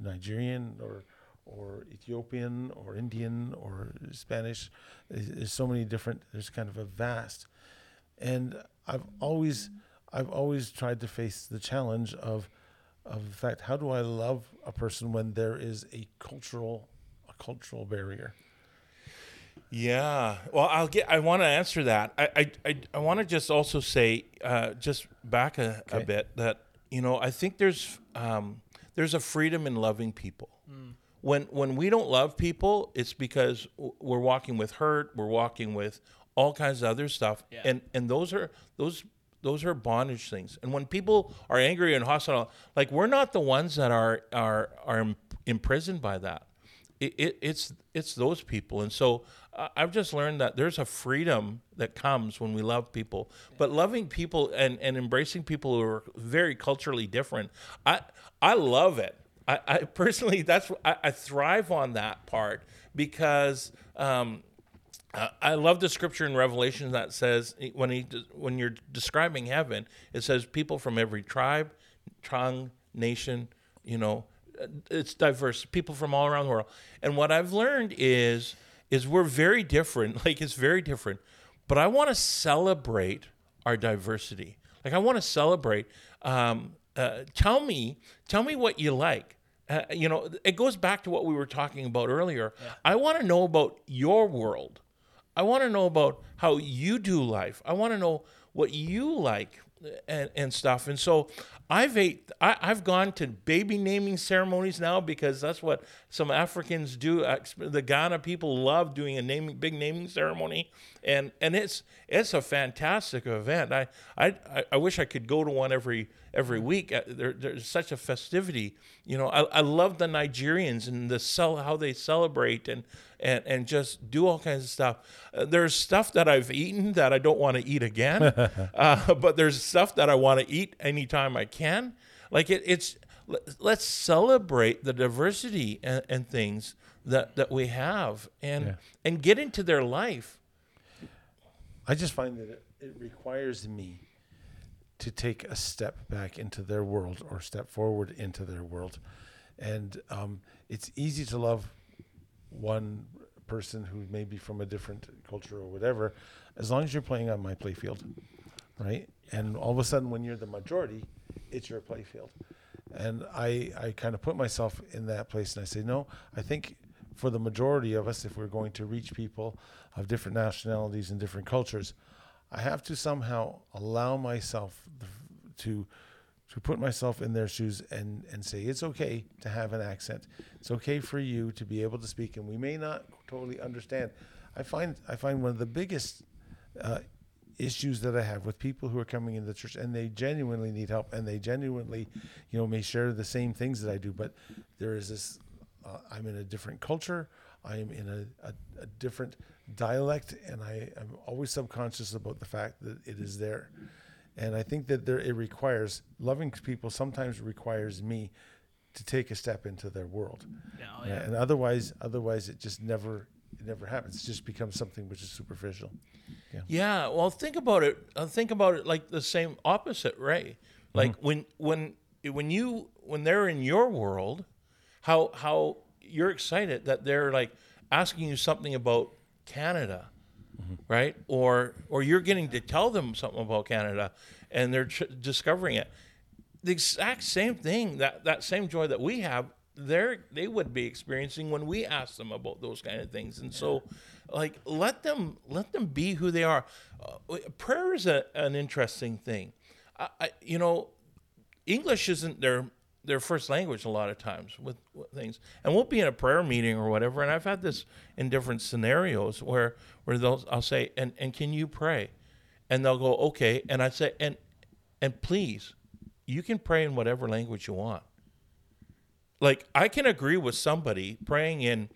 Nigerian or or Ethiopian or Indian or Spanish. There's, so many different. There's kind of a vast, and I've always I've always tried to face the challenge of of the fact how do I love a person when there is a cultural a cultural barrier. Yeah. Well, I'll get. I want to answer that. I I I, I want to just also say, uh, just back a, a bit that you know I think there's um, there's a freedom in loving people. When when we don't love people, it's because we're walking with hurt. We're walking with all kinds of other stuff, Yeah. and and those are those those are bondage things. And when people are angry and hostile, like we're not the ones that are are are imprisoned by that it, it, it's it's those people and so i've just learned that there's a freedom that comes when we love people but loving people and, and embracing people who are very culturally different i i love it i, I personally that's I, I thrive on that part because um, I love the scripture in Revelation that says when he when you're describing heaven, it says people from every tribe, tongue, nation. You know, uh, it's diverse. People from all around the world. And what I've learned is is we're very different. [LAUGHS] Like it's very different. But I want to celebrate our diversity. Like I want to celebrate. Um, uh, tell me, tell me what you like. Uh, you know, it goes back to what we were talking about earlier. I want to know about your world. I want to know about how you do life. I want to know what you like and, and stuff. And so I've ate, I, I've gone to baby naming ceremonies now because that's what some Africans do. The Ghana people love doing a naming big naming ceremony, and and it's it's a fantastic event. I I, I- wish I could go to one every every week. Uh, There, there's such a festivity. You know, I, I love the Nigerians and the cel- how they celebrate and and and just do all kinds of stuff. Uh, there's stuff that I've eaten that I don't want to eat again, [LAUGHS] uh, but there's stuff that I want to eat anytime I can. Like it, it's let- let's celebrate the diversity and, and things that that we have and Yeah. and get into their life. I just find that it, it requires me to take a step back into their world or step forward into their world. And um, it's easy to love one person who may be from a different culture or whatever, as long as you're playing on my playfield, right? And all of a sudden, when you're the majority, it's your playfield. And I, I kind of put myself in that place and I say, no, I think for the majority of us, if we're going to reach people of different nationalities and different cultures, I have to somehow allow myself to to put myself in their shoes and and say it's okay to have an accent. It's okay for you to be able to speak, and we may not totally understand. I find I find one of the biggest uh, issues that I have with people who are coming into the church and they genuinely need help and they genuinely, you know, may share the same things that I do, but there is this. Uh, I'm in a different culture. I am in a, a, a different dialect, and I am always subconscious about the fact that it is there. And I think that there it requires loving people. Sometimes requires me to take a step into their world, oh, Yeah, and otherwise, otherwise it just never it never happens. It just becomes something which is superficial. Yeah, yeah well, think about it. Uh, think about it like the same opposite, right? Like when when when you when they're in your world, how how you're excited that they're like asking you something about Canada, right? Or or you're getting to tell them something about Canada, and they're tr- discovering it. The exact same thing that that same joy that we have, they they would be experiencing when we ask them about those kind of things. And so, like let them let them be who they are. Uh, prayer is a, an interesting thing. I, I, you know, English isn't their their first language a lot of times with, with things. And we'll be in a prayer meeting or whatever, and I've had this in different scenarios where where they'll I'll say, and and can you pray? And they'll go, okay. And I say, and and please, you can pray in whatever language you want. Like I can agree with somebody praying in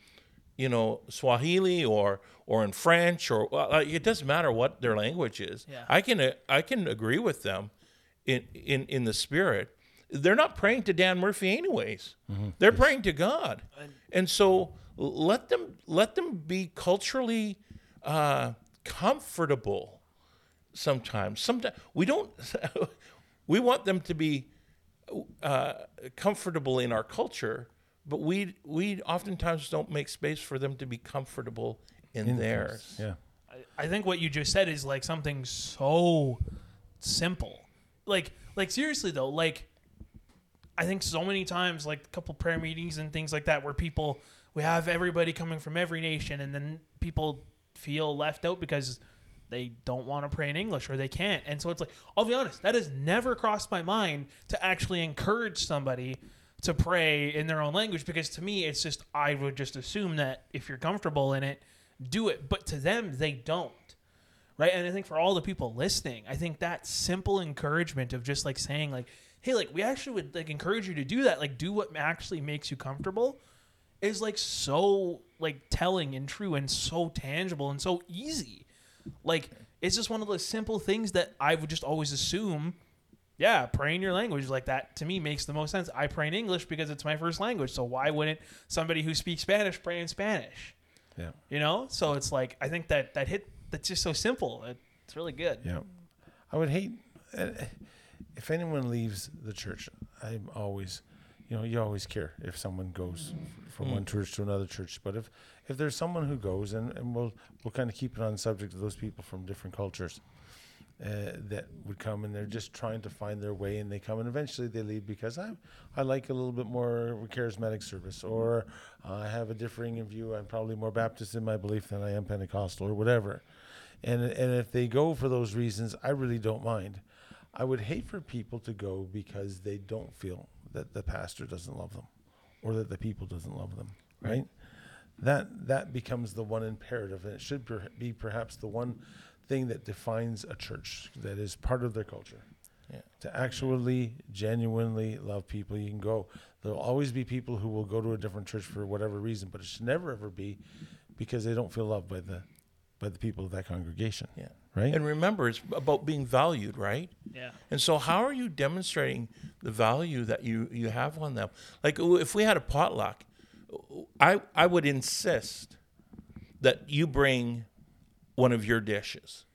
you know, Swahili or or in French or uh, it doesn't matter what their language is. Yeah. I can uh, I can agree with them in in in the spirit. They're not praying to Dan Murphy anyways. They're praying to God, and so let them let them be culturally uh, comfortable. Sometimes, sometimes we don't. [LAUGHS] we want them to be uh, comfortable in our culture, but we we oftentimes don't make space for them to be comfortable in, theirs. Yeah. I, I think what you just said is like something so simple. Like like seriously though, like I think so many times like a couple prayer meetings and things like that where people we have everybody coming from every nation and then people feel left out because they don't want to pray in English or they can't. And so it's like, I'll be honest, that has never crossed my mind to actually encourage somebody to pray in their own language because to me it's just I would just assume that if you're comfortable in it, do it. But to them they don't. Right? And I think for all the people listening, I think that simple encouragement of just like saying like, hey, like we actually would like encourage you to do that, like do what actually makes you comfortable is like so like telling and true and so tangible and so easy. Like it's just one of those simple things that I would just always assume. Yeah, pray in your language like that to me makes the most sense. I pray in English because it's my first language. So why wouldn't somebody who speaks Spanish pray in Spanish? Yeah. You know? So it's like I think that that hit that's just so simple. It, it's really good. Yeah. I would hate uh, if anyone leaves the church. I'm always, you know, you always care if someone goes from one church to another church. But if if there's someone who goes, and, and we'll we'll kind of keep it on the subject of those people from different cultures uh, that would come and they're just trying to find their way, and they come and eventually they leave because I I like a little bit more charismatic service, or I have a differing view. I'm probably more Baptist in my belief than I am Pentecostal, or whatever. And and if they go for those reasons, I really don't mind. I would hate for people to go because they don't feel that the pastor doesn't love them, or that the people doesn't love them. Right? That that becomes the one imperative, and it should per- be perhaps the one thing that defines a church that is part of their culture. Yeah. To actually, genuinely love people, you can go. There'll always be people who will go to a different church for whatever reason, but it should never ever be because they don't feel loved by the by the people of that congregation. Yeah. Right. And remember, it's about being valued, right? Yeah. And so, how are you demonstrating the value that you, you have on them? Like, if we had a potluck, I I would insist that you bring one of your dishes.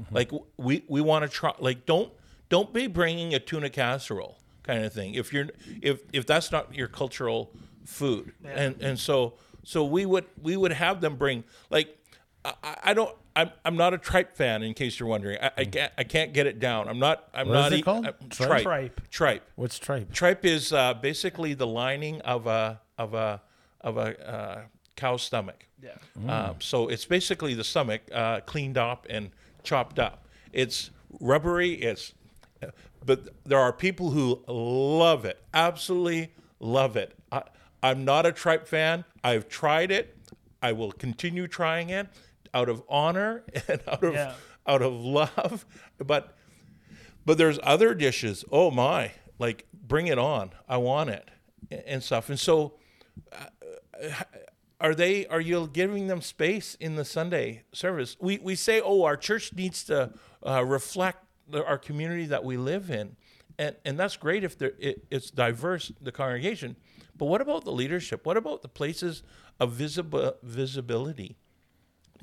Mm-hmm. Like, we we want to try. Like, don't don't be bringing a tuna casserole kind of thing. If you're if if that's not your cultural food, Yeah. and and so so we would we would have them bring like I, I don't. I'm, I'm not a tripe fan. In case you're wondering, I, I can't I can't get it down. I'm not. I'm What is not. it eat- called? uh, Tripe? tripe. Tripe. Tripe. What's tripe? Tripe is uh, basically the lining of a of a of a uh, cow's stomach. Yeah. Um, so it's basically the stomach uh, cleaned up and chopped up. It's rubbery. It's, but there are people who love it. Absolutely love it. I, I'm not a tripe fan. I've tried it. I will continue trying it out of honor [LAUGHS] and out of Yeah. out of love. But but there's other dishes. Oh my! Like bring it on. I want it and stuff. And so are they are you giving them space in the sunday service we we say oh our church needs to uh, reflect the, our community that we live in and and that's great if there it, it's diverse the congregation but what about the leadership what about the places of visible visibility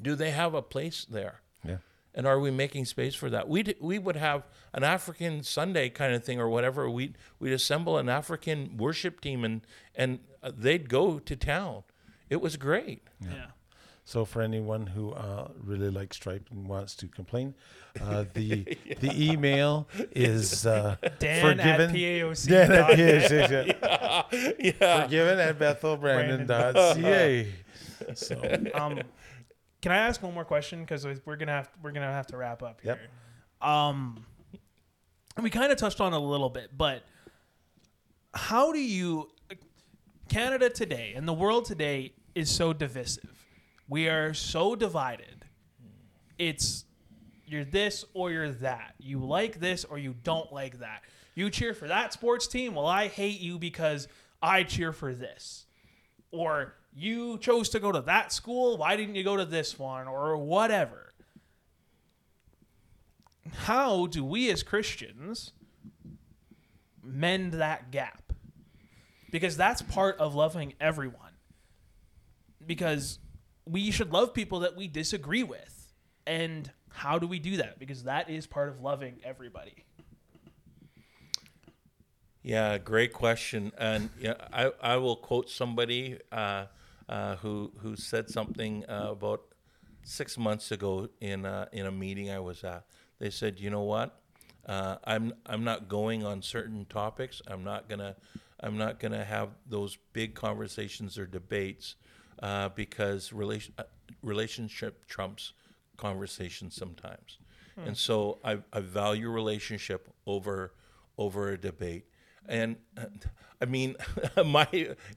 do they have a place there Yeah. and are we making space for that? We we would have an African Sunday kind of thing or whatever. We we'd assemble an African worship team and and uh, they'd go to town. It was great. Yeah. So for anyone who uh, really likes tripe and wants to complain, uh, the [LAUGHS] the email is uh, Dan forgiven. at PAOC. [LAUGHS] Dan at dot- PAOC. [LAUGHS] Yeah. Forgiven at bethelbrandon.ca. So um, can I ask one more question? Because we're gonna have we're gonna have to wrap up here. Yep. Um, we kind of touched on it a little bit, but how do you? Canada today and the world today is so divisive. We are so divided. It's you're this or you're that. You like this or you don't like that. You cheer for that sports team. Well, I hate you because I cheer for this. Or You chose to go to that school. Why didn't you go to this one or whatever? How do we as Christians mend that gap? Because that's part of loving everyone. Because we should love people that we disagree with. And how do we do that? Because that is part of loving everybody. Yeah, great question. And yeah, I, I will quote somebody uh, who who said something uh, about six months ago in a, in a meeting I was at. They said, you know what? Uh, I'm I'm not going on certain topics. I'm not gonna I'm not gonna have those big conversations or debates uh, because relation uh, relationship trumps conversation sometimes. And so I, I value relationship over over a debate. And uh, I mean, [LAUGHS] my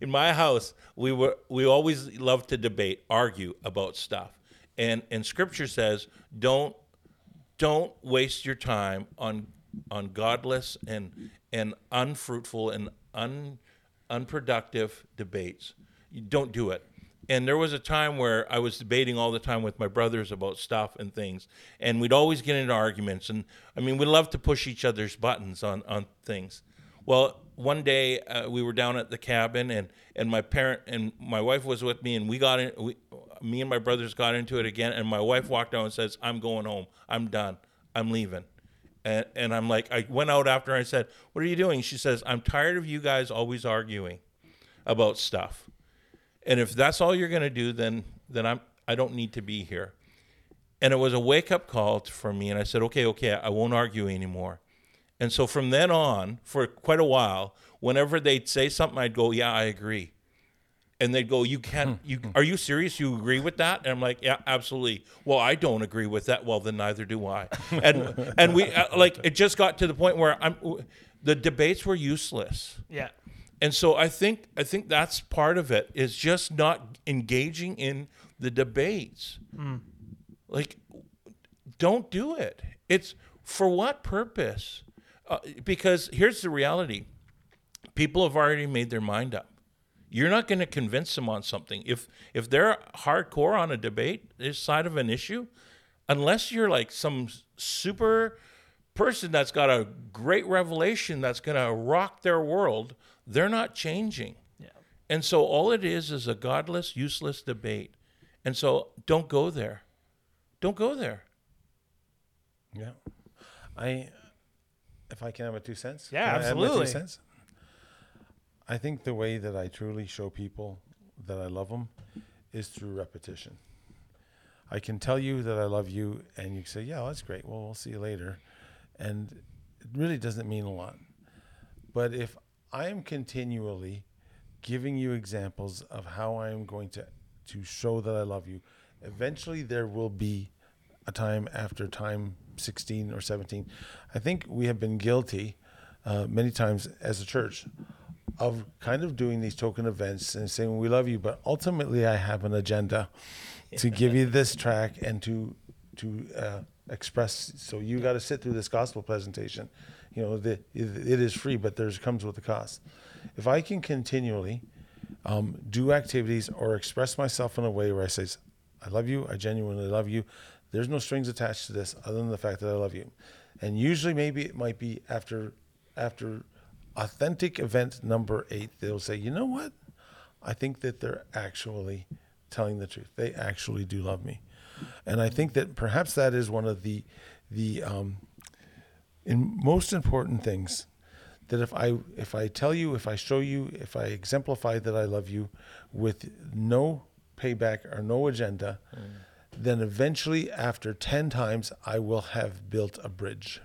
in my house we were we always love to debate, argue about stuff. And and Scripture says don't don't waste your time on on godless and and unfruitful and un, unproductive debates. You don't do it. And there was a time where I was debating all the time with my brothers about stuff and things, and we'd always get into arguments. And I mean, we love to push each other's buttons on on things. Well, one day uh, we were down at the cabin, and and my parent and my wife was with me, and we got in. We, me and my brothers got into it again, and my wife walked out and says, "I'm going home. I'm done. I'm leaving." And, and I'm like, I went out after and I said, "What are you doing?" She says, "I'm tired of you guys always arguing about stuff." And if that's all you're going to do, then then I'm I don't need to be here. And it was a wake up call for me, and I said, okay, okay, I won't argue anymore. And so from then on, for quite a while, whenever they'd say something, I'd go, yeah, I agree. And they'd go, you can't, hmm, you hmm. are you serious? You agree with that? And I'm like, yeah, absolutely. Well, I don't agree with that. Well, then neither do I. [LAUGHS] And and we uh, like it just got to the point where I'm the debates were useless Yeah. and so I think I think that's part of it is just not engaging in the debates. Hmm. Like, don't do it. It's for what purpose? Uh, because here's the reality: people have already made their mind up. You're not going to convince them on something. If if they're hardcore on a debate, this side of an issue, unless you're like some super person that's got a great revelation that's going to rock their world, they're not changing. Yeah. And so all it is is a godless, useless debate. And so don't go there. Don't go there. Yeah. I, if I can have a two cents. Yeah, Can I absolutely. two cents? I think the way that I truly show people that I love them is through repetition. I can tell you that I love you, and you say, "Yeah, that's great. Well, we'll see you later," and it really doesn't mean a lot. But if I am continually giving you examples of how I am going to to show that I love you, eventually there will be a time after time 16 or 17. I think we have been guilty uh, many times as a church of kind of doing these token events and saying we love you, but ultimately I have an agenda to give you [LAUGHS] this tract and to to uh, express. So you got to sit through this gospel presentation. You know, the, it, is free, but there's comes with a cost. If I can continually um, do activities or express myself in a way where I say, I love you, I genuinely love you. There's no strings attached to this other than the fact that I love you. And usually maybe it might be after after authentic event number eight, they'll say, you know what? I think that they're actually telling the truth. They actually do love me. And I think that perhaps that is one of the the um, in most important things that if I if I tell you, if I show you, if I exemplify that I love you with no payback or no agenda, then eventually after 10 times I will have built a bridge.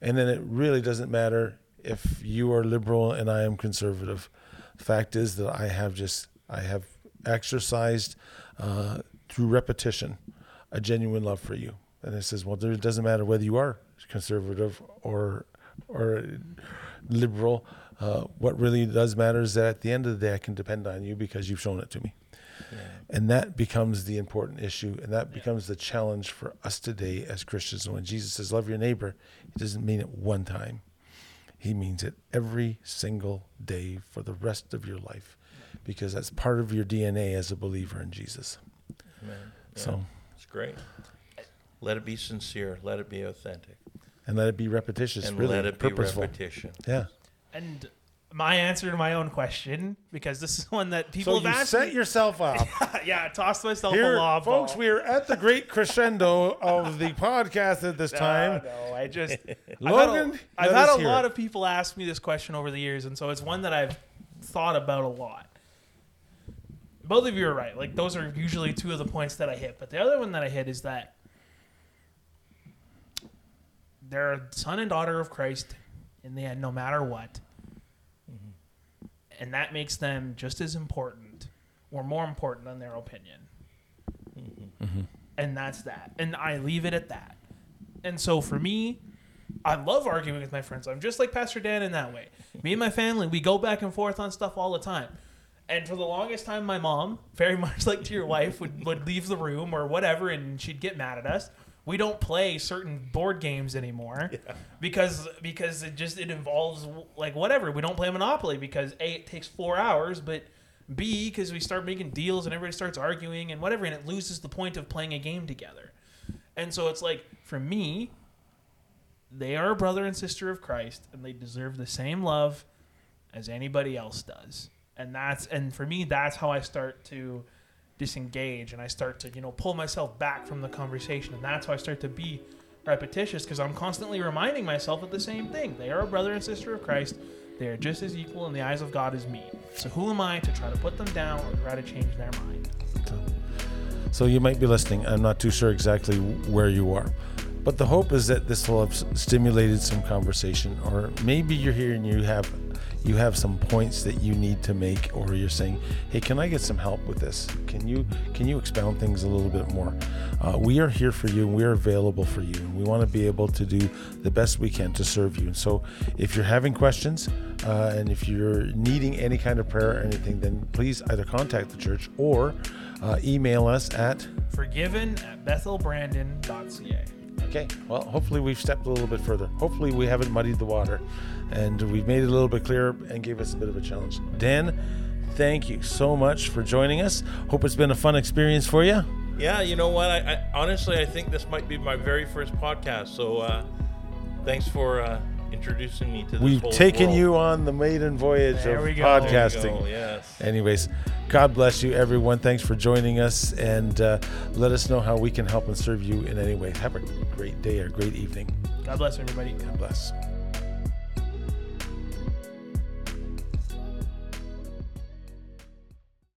And then it really doesn't matter if you are liberal and I am conservative. Fact is that I have just I have exercised uh, through repetition a genuine love for you. And it says, well, it doesn't matter whether you are conservative or or liberal. Uh, what really does matter is that at the end of the day, I can depend on you because you've shown it to me. And that becomes the important issue, and that becomes the challenge for us today as Christians. And when Jesus says, Love your neighbor, he doesn't mean it one time. He he means it every single day for the rest of your life because that's part of your DNA as a believer in Jesus. Amen. Yeah, So, it's great. Let it be sincere. Let it be authentic. and let it be repetitious, and really let it be purposeful. repetition. Yeah. And my answer to my own question, because this is [LAUGHS] one that So people you have asked set me. yourself up. [LAUGHS] yeah, I tossed myself Here, a lob folks, ball. we are at the great crescendo of the [LAUGHS] podcast at this No, time. no, I just Logan, I've had a, I've had a lot it. of people ask me this question over the years, and so it's one that I've thought about a lot. Both of you are right. Like those are usually two of the points that I hit, but the other one that I hit is that they're a son and daughter of Christ in the end, no matter what, and that makes them just as important or more important than their opinion. Mm-hmm. And that's that. And I leave it at that. And so for me, I love arguing with my friends. I'm just like Pastor Dan in that way. Me and my family, we go back and forth on stuff all the time. And for the longest time, my mom, very [LAUGHS] much like to your wife, would, would leave the room or whatever, and she'd get mad at us. We don't play certain board games anymore because because it just it involves like whatever. We don't play Monopoly because a it takes four hours, but b because we start making deals and everybody starts arguing and whatever, and it loses the point of playing a game together. And so it's like for me, they are a brother and sister of Christ, and they deserve the same love as anybody else does. And that's and for me, that's how I start to disengage, and I start to you know pull myself back from the conversation, and that's how I start to be repetitious because I'm constantly reminding myself of the same thing. They are a brother and sister of Christ. They are just as equal in the eyes of God as me. So who am I to try to put them down or try to change their mind? So you might be listening. I'm not too sure exactly where you are. But the hope is that this will have stimulated some conversation or maybe you're here and you have you have some points that you need to make or you're saying, "Hey, can I get some help with this? Can you can you expound things a little bit more?" Uh, we are here for you and we are available for you and we want to be able to do the best we can to serve you. And so if you're having questions uh, and if you're needing any kind of prayer or anything, then please either contact the church or uh, email us at Forgiven at bethelbrandon.ca. Okay. Well, hopefully we've stepped a little bit further. Hopefully we haven't muddied the water, and we've made it a little bit clearer and gave us a bit of a challenge. Dan, thank you so much for joining us. Hope it's been a fun experience for you. Yeah, you know what? I, I honestly I think this might be my very first podcast. So uh, thanks for uh, introducing me to this We've whole taken world. you on the maiden voyage There of we go. There you podcasting. go, Yes. Anyways, God bless you, everyone. Thanks for joining us, and uh, let us know how we can help and serve you in any way. Have a great day or great evening. God bless everybody. God bless.